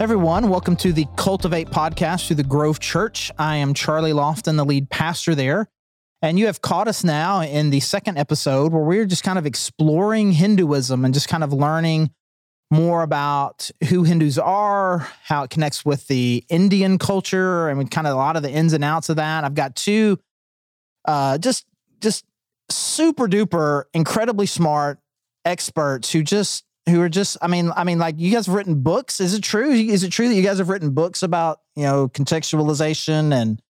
everyone. Welcome to the Cultivate podcast through the Grove Church. I am Charlie Lofton, the lead pastor there. And you have caught us now in the second episode where we're just kind of exploring Hinduism and just kind of learning more about who Hindus are, how it connects with the Indian culture, and kind of a lot of the ins and outs of that. I've got two uh, just just super duper incredibly smart experts who just who are just I mean I mean like you guys have written books is it true is it true that you guys have written books about you know contextualization and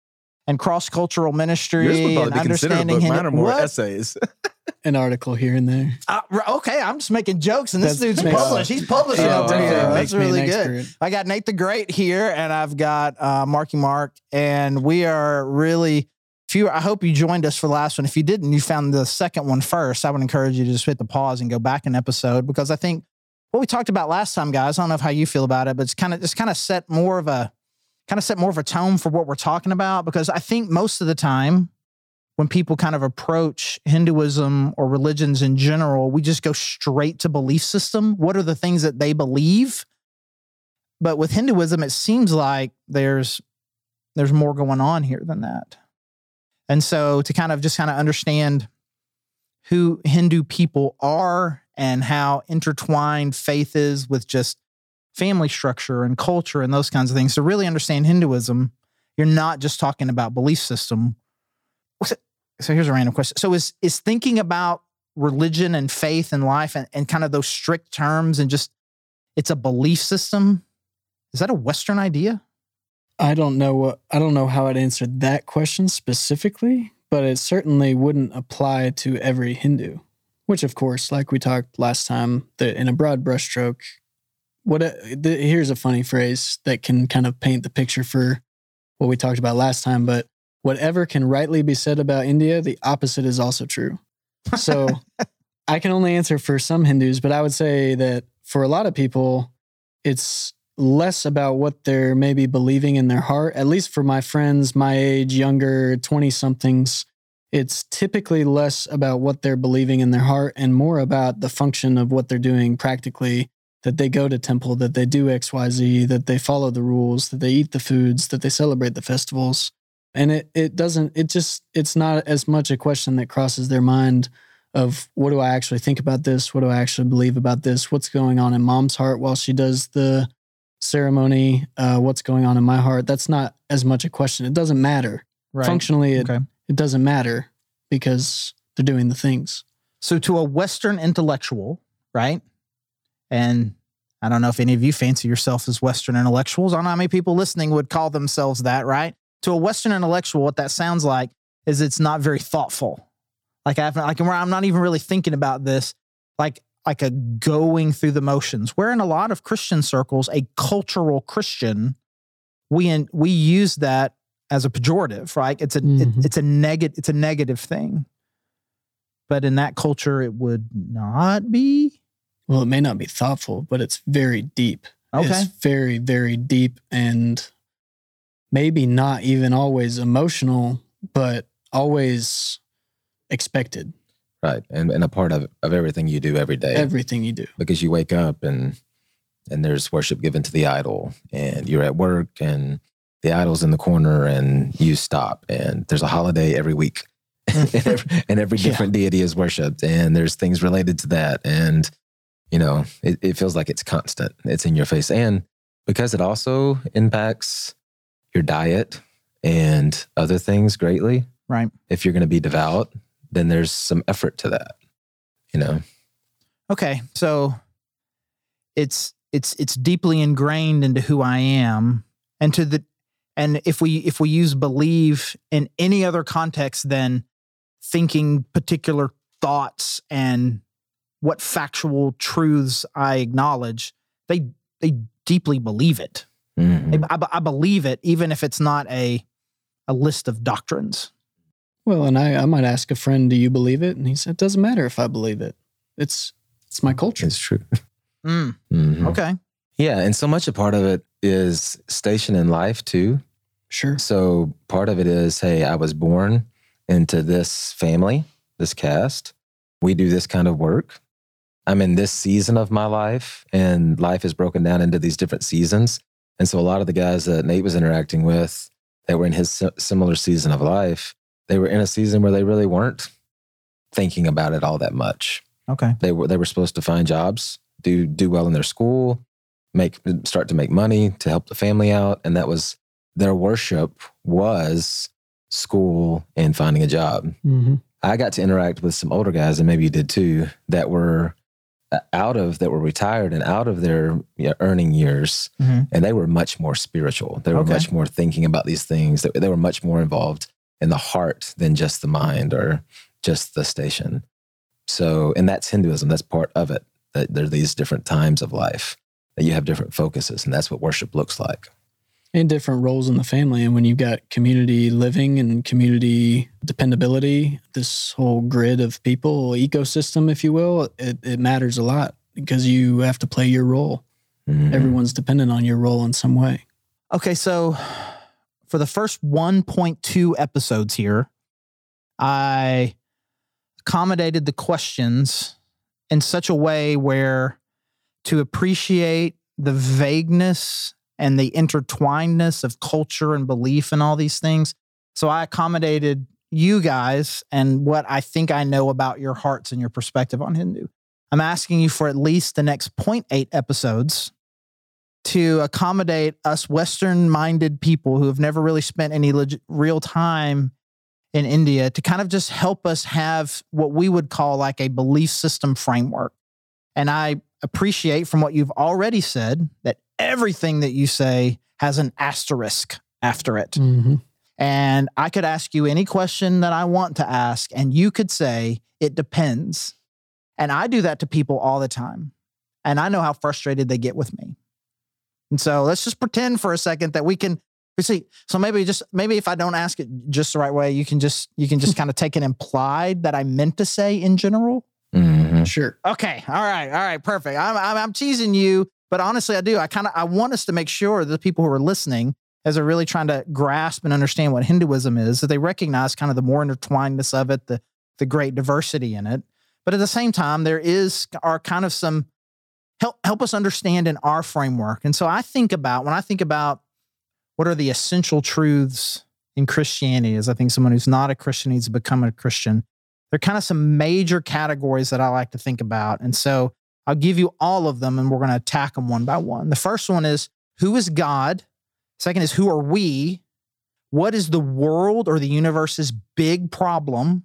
and cross cultural ministry and understanding Mine are more what? essays. An article here and there. Uh, okay, I'm just making jokes, and this That's dude's published. He's publishing oh, over here. That's really good. I got Nate the Great here, and I've got uh, Marky Mark, and we are really if you, I hope you joined us for the last one. If you didn't, you found the second one first. I would encourage you to just hit the pause and go back an episode because I think what we talked about last time, guys. I don't know how you feel about it, but it's kind of just kind of set more of a kind of set more of a tone for what we're talking about because I think most of the time when people kind of approach Hinduism or religions in general, we just go straight to belief system. What are the things that they believe? But with Hinduism, it seems like there's there's more going on here than that. And so to kind of just kind of understand who Hindu people are and how intertwined faith is with just family structure and culture and those kinds of things. To really understand Hinduism, you're not just talking about belief system. So here's a random question. So is is thinking about religion and faith and life and, and kind of those strict terms and just it's a belief system? Is that a Western idea? I don't know what I don't know how I'd answer that question specifically, but it certainly wouldn't apply to every Hindu. Which, of course, like we talked last time, that in a broad brushstroke, what a, the, here's a funny phrase that can kind of paint the picture for what we talked about last time. But whatever can rightly be said about India, the opposite is also true. So I can only answer for some Hindus, but I would say that for a lot of people, it's less about what they're maybe believing in their heart. At least for my friends, my age, younger, 20 somethings, it's typically less about what they're believing in their heart and more about the function of what they're doing practically. That they go to temple, that they do XYZ, that they follow the rules, that they eat the foods, that they celebrate the festivals. And it, it doesn't, it just, it's not as much a question that crosses their mind of what do I actually think about this? What do I actually believe about this? What's going on in mom's heart while she does the ceremony, uh, what's going on in my heart, that's not as much a question. It doesn't matter. Right. Functionally, it, okay. It doesn't matter because they're doing the things. So, to a Western intellectual, right? And I don't know if any of you fancy yourself as Western intellectuals. I don't know how many people listening would call themselves that, right? To a Western intellectual, what that sounds like is it's not very thoughtful. Like I have like I'm not even really thinking about this. Like like a going through the motions. Where in a lot of Christian circles, a cultural Christian, we in, we use that as a pejorative, right? It's a mm-hmm. it, it's a negative it's a negative thing. But in that culture, it would not be. Well, it may not be thoughtful, but it's very deep. Okay. It's very, very deep and maybe not even always emotional, but always expected. Right. And and a part of, of everything you do every day. Everything you do. Because you wake up and and there's worship given to the idol and you're at work and the idol's in the corner and you stop and there's a holiday every week mm-hmm. and, every, and every different yeah. deity is worshiped and there's things related to that and you know it, it feels like it's constant it's in your face and because it also impacts your diet and other things greatly right if you're going to be devout then there's some effort to that, you know? Okay. So it's, it's, it's deeply ingrained into who I am and to the, and if we, if we use believe in any other context than thinking particular thoughts and what factual truths I acknowledge, they, they deeply believe it. Mm-hmm. I, I believe it, even if it's not a, a list of doctrines. Well, and I, I might ask a friend, "Do you believe it?" And he said, "It doesn't matter if I believe it. It's it's my culture. It's true." Mm. Mm-hmm. Okay. Yeah, and so much a part of it is station in life too. Sure. So part of it is, hey, I was born into this family, this caste. We do this kind of work. I'm in this season of my life, and life is broken down into these different seasons. And so a lot of the guys that Nate was interacting with that were in his similar season of life, they were in a season where they really weren't thinking about it all that much. Okay. They were they were supposed to find jobs, do do well in their school, make start to make money to help the family out, and that was their worship was school and finding a job. Mm-hmm. I got to interact with some older guys, and maybe you did too, that were uh, out of that were retired and out of their you know, earning years, mm-hmm. and they were much more spiritual. They were okay. much more thinking about these things. They, they were much more involved in the heart than just the mind or just the station. So, and that's Hinduism. That's part of it. That there are these different times of life that you have different focuses, and that's what worship looks like and different roles in the family. And when you've got community living and community dependability, this whole grid of people, ecosystem, if you will, it, it matters a lot because you have to play your role. Mm-hmm. Everyone's dependent on your role in some way. Okay, so for the first 1.2 episodes here, I accommodated the questions in such a way where to appreciate the vagueness and the intertwinedness of culture and belief and all these things. So I accommodated you guys and what I think I know about your hearts and your perspective on Hindu. I'm asking you for at least the next 0.8 episodes to accommodate us Western minded people who have never really spent any legit, real time in India to kind of just help us have what we would call like a belief system framework. And I appreciate from what you've already said that everything that you say has an asterisk after it. Mm-hmm. And I could ask you any question that I want to ask, and you could say, it depends. And I do that to people all the time. And I know how frustrated they get with me. And so let's just pretend for a second that we can see. So maybe just maybe if I don't ask it just the right way, you can just you can just kind of take it implied that I meant to say in general. Mm-hmm. Sure. Okay. All right. All right. Perfect. I'm, I'm, I'm teasing you but honestly, I do. I kind of I want us to make sure that the people who are listening, as they're really trying to grasp and understand what Hinduism is, that they recognize kind of the more intertwinedness of it, the the great diversity in it. But at the same time, there is are kind of some help help us understand in our framework. And so I think about when I think about what are the essential truths in Christianity, as I think someone who's not a Christian needs to become a Christian. There are kind of some major categories that I like to think about. And so I'll give you all of them and we're going to attack them one by one. The first one is who is God? Second is who are we? What is the world or the universe's big problem?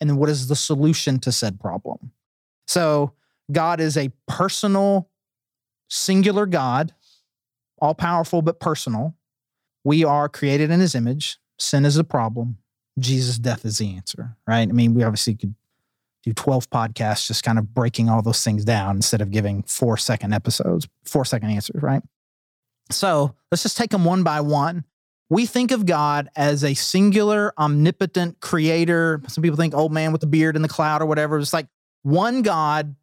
And then what is the solution to said problem? So, God is a personal, singular God, all powerful but personal. We are created in his image. Sin is the problem. Jesus' death is the answer, right? I mean, we obviously could do 12 podcasts just kind of breaking all those things down instead of giving four second episodes, four second answers, right? So let's just take them one by one. We think of God as a singular, omnipotent creator. Some people think old man with the beard in the cloud or whatever. It's like one God,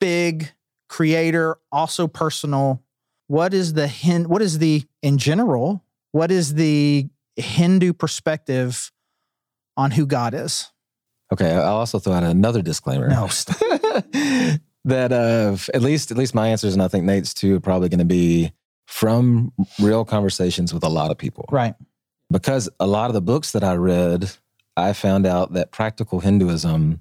big creator, also personal. What is the what is the in general? What is the Hindu perspective on who God is? Okay, I'll also throw out another disclaimer. No. that uh, at least at least my answers, and I think Nate's too, are probably going to be from real conversations with a lot of people. Right. Because a lot of the books that I read, I found out that practical Hinduism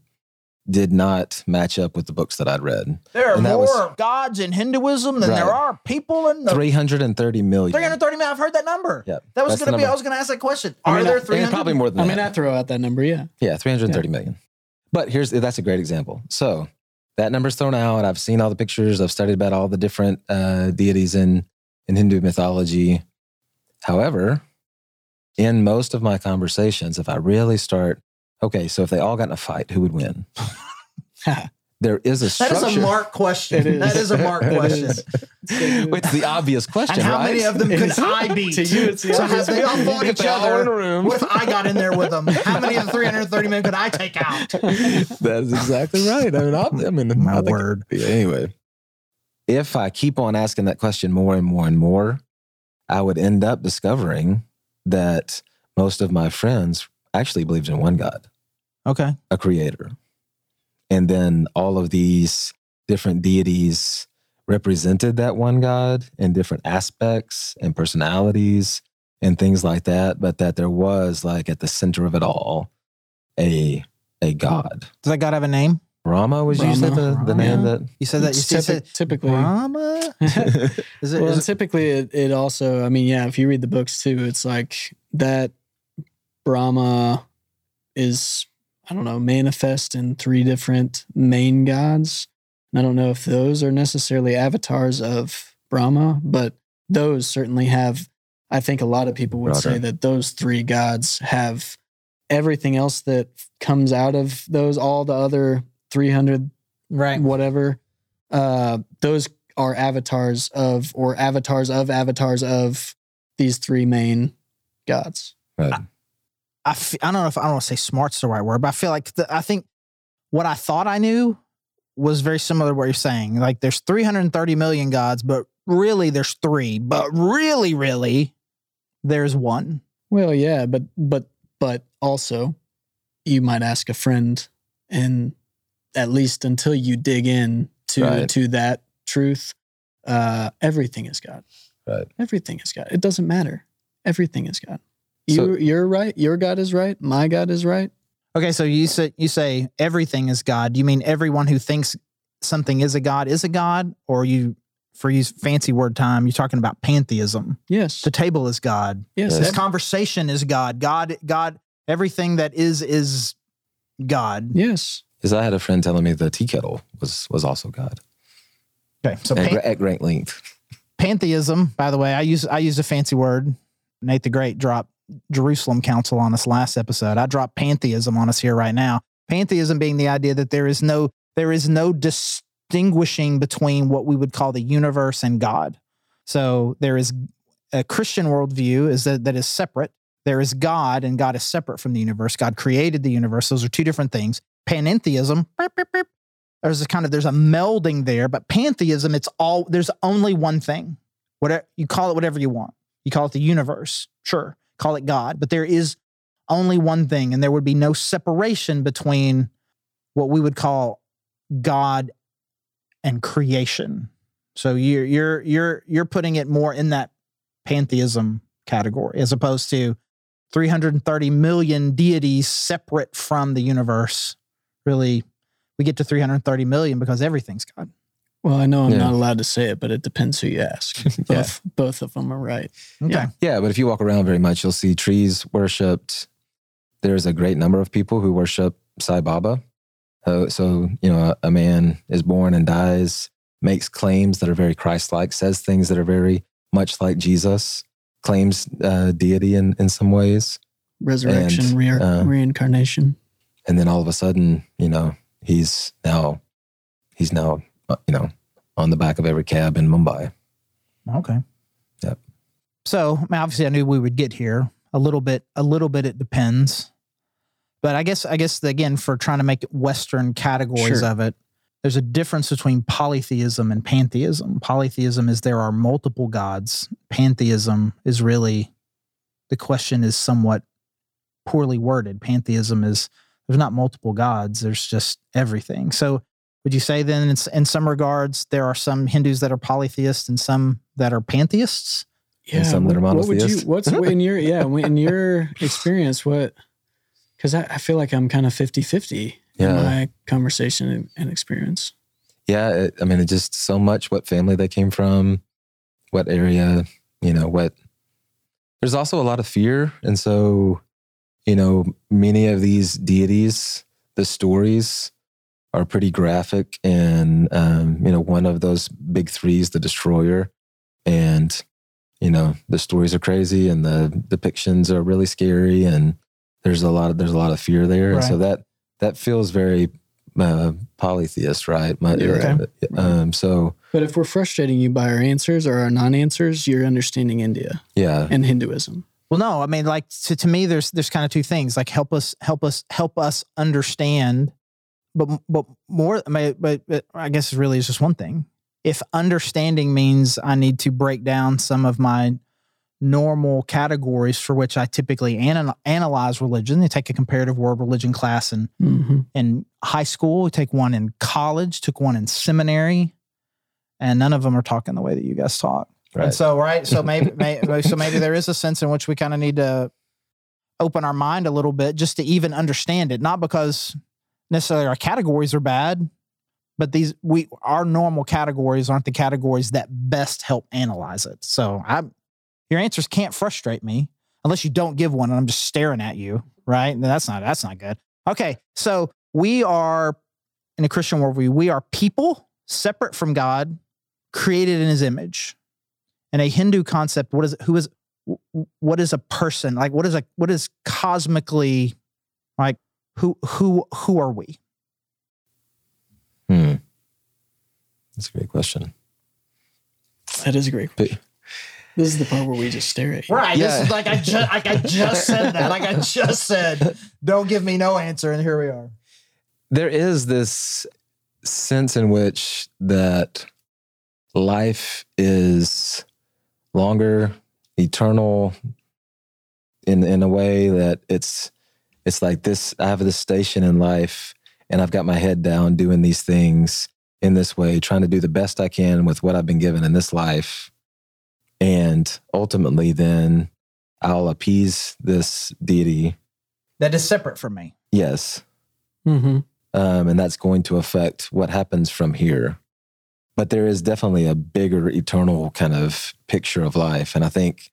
did not match up with the books that I'd read. There are more gods in Hinduism than right. there are people in the 330 million. 330 million. I've heard that number. Yeah. That was going to be, I was going to ask that question. I mean, are there 300? Probably more than I that. mean, I throw out that number. Yeah. Yeah. 330 yeah. million. But here's, that's a great example. So that number's thrown out. I've seen all the pictures. I've studied about all the different uh, deities in, in Hindu mythology. However, in most of my conversations, if I really start Okay, so if they all got in a fight, who would win? there is a structure. That is a mark question. That is a mark question. it's the obvious question, and how right? many of them could I beat? to you, it's the so have they all fought each other? What if I got in there with them? How many of the 330 men could I take out? that is exactly right. I mean, I'm, I mean, my word. Anyway, if I keep on asking that question more and more and more, I would end up discovering that most of my friends actually believed in one God. Okay. A creator. And then all of these different deities represented that one God in different aspects and personalities and things like that, but that there was like at the center of it all a a God. Does that God have a name? Brahma was usually the, the name that you said that you Typi- said typically Brahma. Is it? well, is it- typically it, it also, I mean, yeah, if you read the books too, it's like that Brahma is, I don't know, manifest in three different main gods. And I don't know if those are necessarily avatars of Brahma, but those certainly have, I think a lot of people would say that those three gods have everything else that comes out of those, all the other 300 right. whatever. Uh, those are avatars of, or avatars of avatars of these three main gods. right. I, f- I don't know if I don't want to say smart's the right word, but I feel like the, I think what I thought I knew was very similar to what you're saying. Like there's 330 million gods, but really there's three. But really, really, there's one. Well, yeah, but but but also, you might ask a friend, and at least until you dig in to Right. to that truth, uh, everything is God. Right. Everything is God. It doesn't matter. Everything is God. You So- you're right. Your God is right. My God is right. Okay, so you say you say everything is God. Do you mean everyone who thinks something is a god is a god, or you, for use fancy word time, you're talking about pantheism? Yes. The table is God. Yes. Yes. This ev- conversation is God. God, God. Everything that is is God. yes. Because I had a friend telling me the tea kettle was was also God Okay, so at, pan- gra- at great length. pantheism. By the way, I use I use a fancy word. Nate the Great dropped Jerusalem Council on us last episode. I dropped pantheism on us here right now. Pantheism being the idea that there is no there is no distinguishing between what we would call the universe and God. So there is a Christian worldview is that that is separate. There is God, and God is separate from the universe. God created the universe. Those are two different things. Panentheism, there's a kind of there's a melding there, but pantheism, it's all there's only one thing. Whatever you call it, whatever you want. You call it the universe, sure. Call it God, but there is only one thing, and there would be no separation between what we would call God and creation. So you're you're you're you're putting it more in that pantheism category as opposed to 330 million deities separate from the universe. Really, we get to 330 million because everything's God. Well, I know I'm Yeah. not allowed to say it, but it depends who you ask. Both both of them are right. Okay. Yeah. Yeah, but if you walk around very much, you'll see trees worshipped. There's a great number of people who worship Sai Baba. Uh, so, you know, a, a man is born and dies, makes claims that are very Christ like, says things that are very much like Jesus, claims uh, deity in, in some ways. Resurrection, And, re- uh, reincarnation. And then all of a sudden, you know, he's now, he's now, Uh, you know, on the back of every cab in Mumbai. Okay. Yep. So, I mean, obviously, I knew we would get here a little bit. A little bit. It depends. But I guess, I guess again, for trying to make Western categories Sure. of it, there's a difference between polytheism and pantheism. Polytheism is there are multiple gods. Pantheism is really the question is somewhat poorly worded. Pantheism is there's not multiple gods. There's just everything. So would you say then, in, in some regards, there are some Hindus that are polytheists and some that are pantheists? Yeah. And some that are what, what would you? What's in your yeah? In your experience, what? Because I, I feel like I'm kind of 50-50 Yeah. in my conversation and, and experience. yeah it, i mean it just so much what family they came from what area you know what there's also a lot of fear and so you know many of these deities the stories are pretty graphic and um, you know one of those big threes the destroyer and you know the stories are crazy and the depictions are really scary and there's a lot of there's a lot of fear there and so that that feels very uh, polytheist right My- You're right. um, so But if we're frustrating you by our answers or our non-answers, you're understanding India yeah and Hinduism. Well, no, I mean, like to, to me, there's there's kind of two things. Like help us, help us, help us understand. But but more, I but, but I guess it really is just one thing. If understanding means I need to break down some of my normal categories for which I typically anal- analyze religion, they take a comparative world religion class in Mm-hmm. in high school, you take one in college, took one in seminary, and none of them are talking the way that you guys talk. Right. And so, right, so maybe, maybe so maybe there is a sense in which we kind of need to open our mind a little bit just to even understand it, not because necessarily our categories are bad, but these we our normal categories aren't the categories that best help analyze it. So I your answers can't frustrate me unless you don't give one and I'm just staring at you, right? That's not that's not good. Okay, so we are in a Christian worldview, we are people separate from God, created in his image. In a Hindu concept, what is who is what is a person? Like what is a what is cosmically like who who who are we? Hmm. That's a great question. That is a great question. This is the part where we just stare at you. Right. Yeah. This is like I just like I just said that. Like I just said, don't give me no answer, and here we are. There is this sense in which that life is longer, eternal, in in a way that it's it's like this. I have this station in life, and I've got my head down doing these things in this way, trying to do the best I can with what I've been given in this life. And ultimately, then I'll appease this deity that is separate from me. Yes. Mm-hmm. Um, and that's going to affect what happens from here. But there is definitely a bigger eternal kind of picture of life. And I think,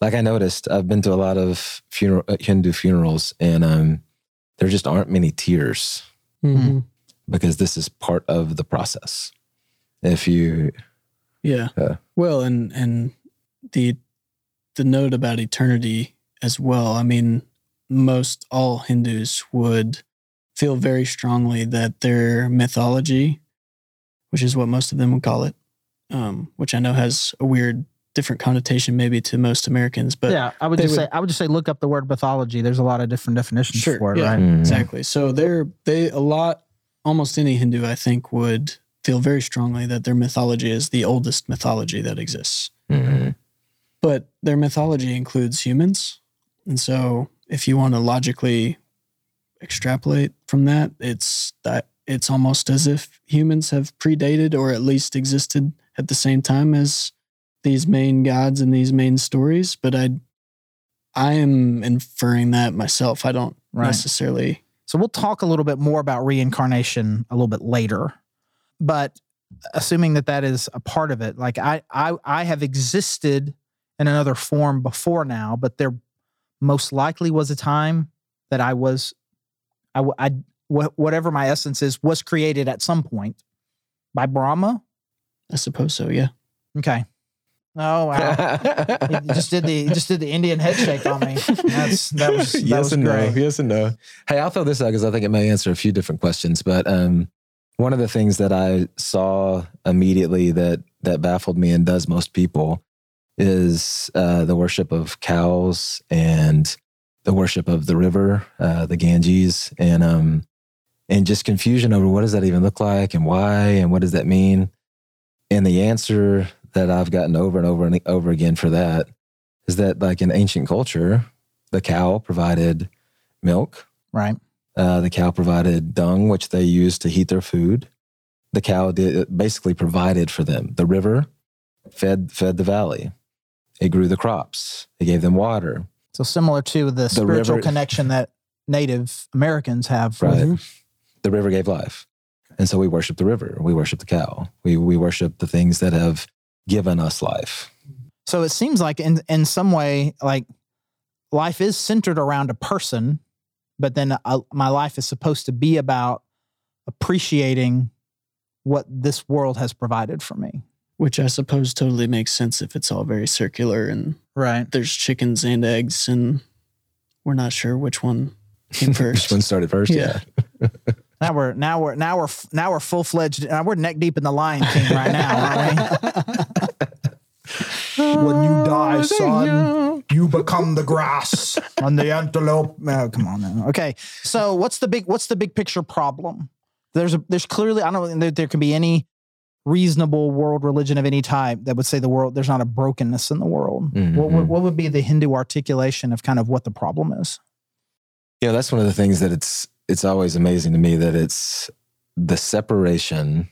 like I noticed, I've been to a lot of funeral, uh, Hindu funerals, and um, there just aren't many tears mm-hmm. because this is part of the process. If you, yeah, uh, well, and and the the note about eternity as well. I mean, most all Hindus would feel very strongly that their mythology, which is what most of them would call it, um, which I know has a weird different connotation maybe to most Americans, but yeah, I would just would, say I would just say look up the word mythology. There's a lot of different definitions sure, for it, yeah, right? Mm. Exactly. So they're they a lot almost any Hindu I think would feel very strongly that their mythology is the oldest mythology that exists. Mm-hmm. But their mythology includes humans. And so if you want to logically extrapolate from that, it's that it's almost as if humans have predated or at least existed at the same time as these main gods and these main stories. But I I am inferring that myself. I don't right. necessarily so we'll talk a little bit more about reincarnation a little bit later. But assuming that that is a part of it, like I I I have existed in another form before now, but there most likely was a time that I was, I, I whatever my essence is, was created at some point by Brahma. I suppose so. Yeah. Okay. Oh wow! you just did the just did the Indian head shake on me. That's that was that yes was and great. no. Yes and no. Hey, I'll throw this out because I think it may answer a few different questions. But um, one of the things that I saw immediately that that baffled me and does most people is uh, the worship of cows and the worship of the river, uh, the Ganges, and um, and just confusion over what does that even look like and why and what does that mean. And the answer that I've gotten over and over and over again for that is that, like in ancient culture, the cow provided milk. Right. Uh, the cow provided dung, which they used to heat their food. The cow did basically provided for them. The river fed fed the valley. It grew the crops. It gave them water. So similar to the, the spiritual river, connection that Native Americans have. Right. Mm-hmm. The river gave life. And so we worship the river. We worship the cow. We, we worship the things that have given us life. So it seems like in, in some way, like life is centered around a person, but then uh, my life is supposed to be about appreciating what this world has provided for me. Which I suppose totally makes sense if it's all very circular and right. There's chickens and eggs, and we're not sure which one came first. which one started first? Yeah. yeah. now we're now we're now we're now we're full fledged. We're neck deep in the Lion King right now, aren't when you die, son, you become the grass and the antelope. Oh, come on now. Okay, so what's the big what's the big picture problem? There's a there's clearly I don't know there, there can be any reasonable world religion of any type that would say the world there's not a brokenness in the world mm-hmm. what, what, what, would be the hindu articulation of kind of what the problem is yeah that's one of the things that it's it's always amazing to me that it's the separation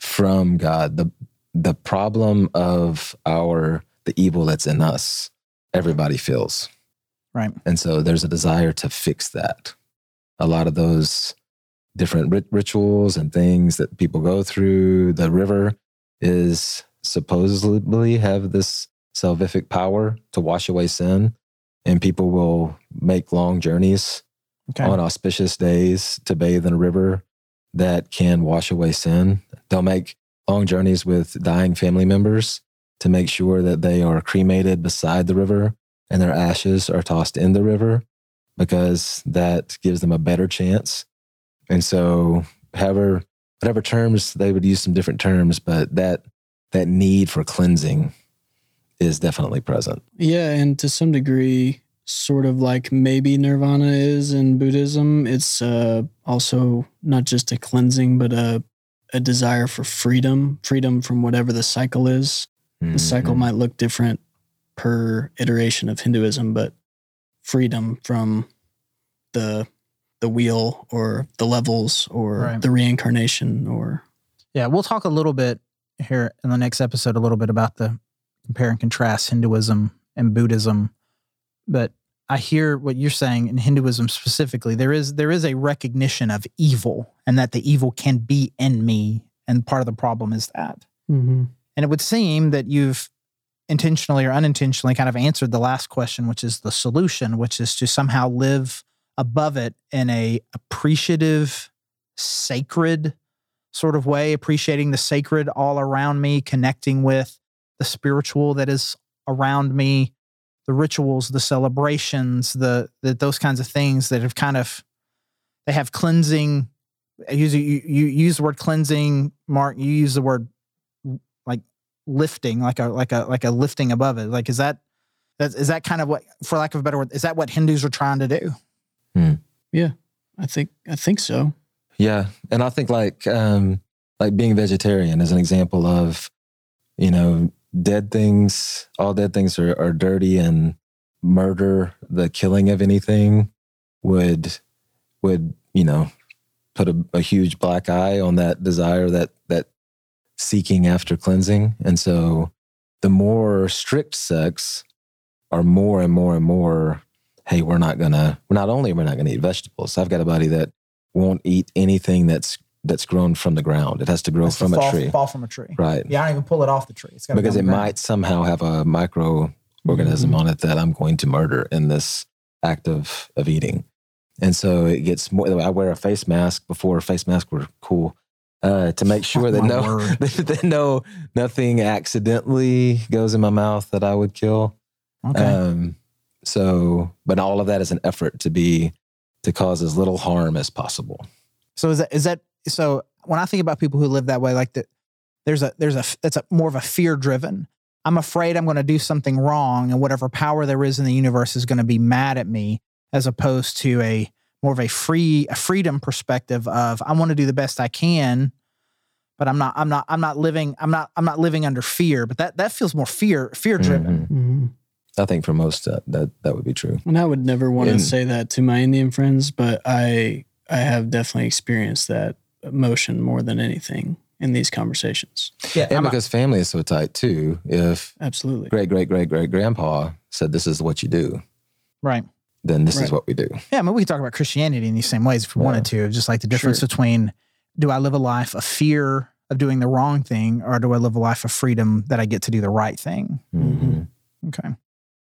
from god the the problem of our the evil that's in us, everybody feels. Right. And so there's a desire to fix that. A lot of those different rit- rituals and things that people go through, the river is supposedly have this salvific power to wash away sin. And people will make long journeys okay. on auspicious days to bathe in a river that can wash away sin. They'll make long journeys with dying family members to make sure that they are cremated beside the river and their ashes are tossed in the river because that gives them a better chance. And so, however, whatever terms they would use some different terms, but that that need for cleansing is definitely present. Yeah, and to some degree, sort of like maybe nirvana is in Buddhism, it's uh, also not just a cleansing, but a a desire for freedom, freedom from whatever the cycle is. Mm-hmm. The cycle mm-hmm. might look different per iteration of Hinduism, but freedom from the the wheel or the levels or right. the reincarnation or yeah we'll talk a little bit here in the next episode a little bit about the compare and contrast hinduism and buddhism but i hear what you're saying in hinduism specifically there is there is a recognition of evil and that the evil can be in me and part of the problem is that mm-hmm. and it would seem that you've intentionally or unintentionally kind of answered the last question, which is the solution, which is to somehow live above it in a appreciative, sacred sort of way, appreciating the sacred all around me, connecting with the spiritual that is around me, the rituals, the celebrations, the, the those kinds of things that have kind of they have cleansing. Use you, you use the word cleansing, Mark. You use the word like lifting, like a like a like a lifting above it. Like is that that is that kind of what, for lack of a better word, is that what Hindus are trying to do? Hmm. Yeah, I think I think so. Yeah, and I think like um like being vegetarian is an example of you know dead things. All dead things are are dirty, and murder, the killing of anything, would would you know put a, a huge black eye on that desire that that seeking after cleansing. And so the more strict sects are more and more and more, hey, we're not gonna, we're not only we're not gonna eat vegetables. I've got a buddy that won't eat anything that's that's grown from the ground. It has to grow from fall, a tree. Fall from a tree. Right. Yeah, I don't even pull it off the tree. because it might somehow have a microorganism mm-hmm. on it that I'm going to murder in this act of of eating. And so it gets more. I wear a face mask before face masks were cool uh, to make sure that no that no nothing accidentally goes in my mouth that I would kill. Okay. Um, so, but all of that is an effort to be to cause as little harm as possible. So is that is that so? When I think about people who live that way, like that, there's a there's a that's a more of a fear driven. I'm afraid I'm going to do something wrong, and whatever power there is in the universe is going to be mad at me, as opposed to a more of a free a freedom perspective of I want to do the best I can, but I'm not I'm not I'm not living I'm not I'm not living under fear. But that that feels more fear fear driven. Mm-hmm. Mm-hmm. I think for most uh, that that would be true. And I would never want to say that to my Indian friends, but I I have definitely experienced that emotion more than anything in these conversations. Yeah, and I'm because a, family is so tight too. If absolutely great great great great grandpa said this is what you do, right? then this right. is what we do. Yeah, I mean, we could talk about Christianity in these same ways if we yeah. wanted to, just like the difference sure. between do I live a life of fear of doing the wrong thing or do I live a life of freedom that I get to do the right thing? Mm-hmm. Okay.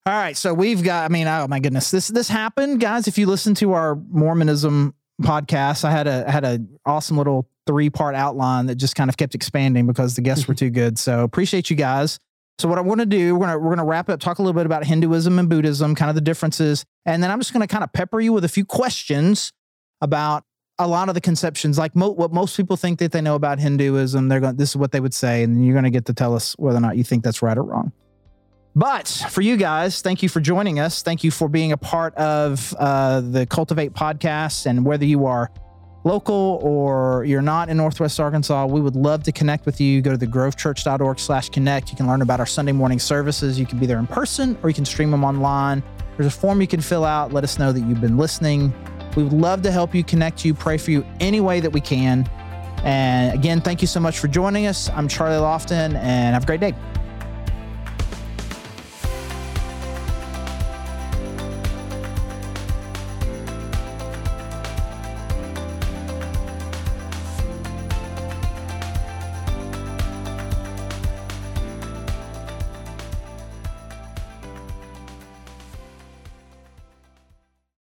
All right. So we've got, I mean, oh my goodness, this, this happened guys. If you listen to our Mormonism podcast, I had a, I had a awesome little three part outline that just kind of kept expanding because the guests were mm-hmm. too good. So appreciate you guys. So what I want to do, we're gonna we're gonna wrap up, talk a little bit about Hinduism and Buddhism, kind of the differences, and then I'm just gonna kind of pepper you with a few questions about a lot of the conceptions, like mo- what most people think that they know about Hinduism. They're going, this is what they would say, and you're gonna get to tell us whether or not you think that's right or wrong. But for you guys, thank you for joining us. Thank you for being a part of uh, the Cultivate podcast, and whether you are local or you're not in Northwest Arkansas, we would love to connect with you. Go to thegrovechurch.org slash connect. You can learn about our Sunday morning services. You can be there in person or you can stream them online. There's a form you can fill out. Let us know that you've been listening. We would love to help you, connect you, pray for you any way that we can. And again, thank you so much for joining us. I'm Charlie Lofton, and have a great day.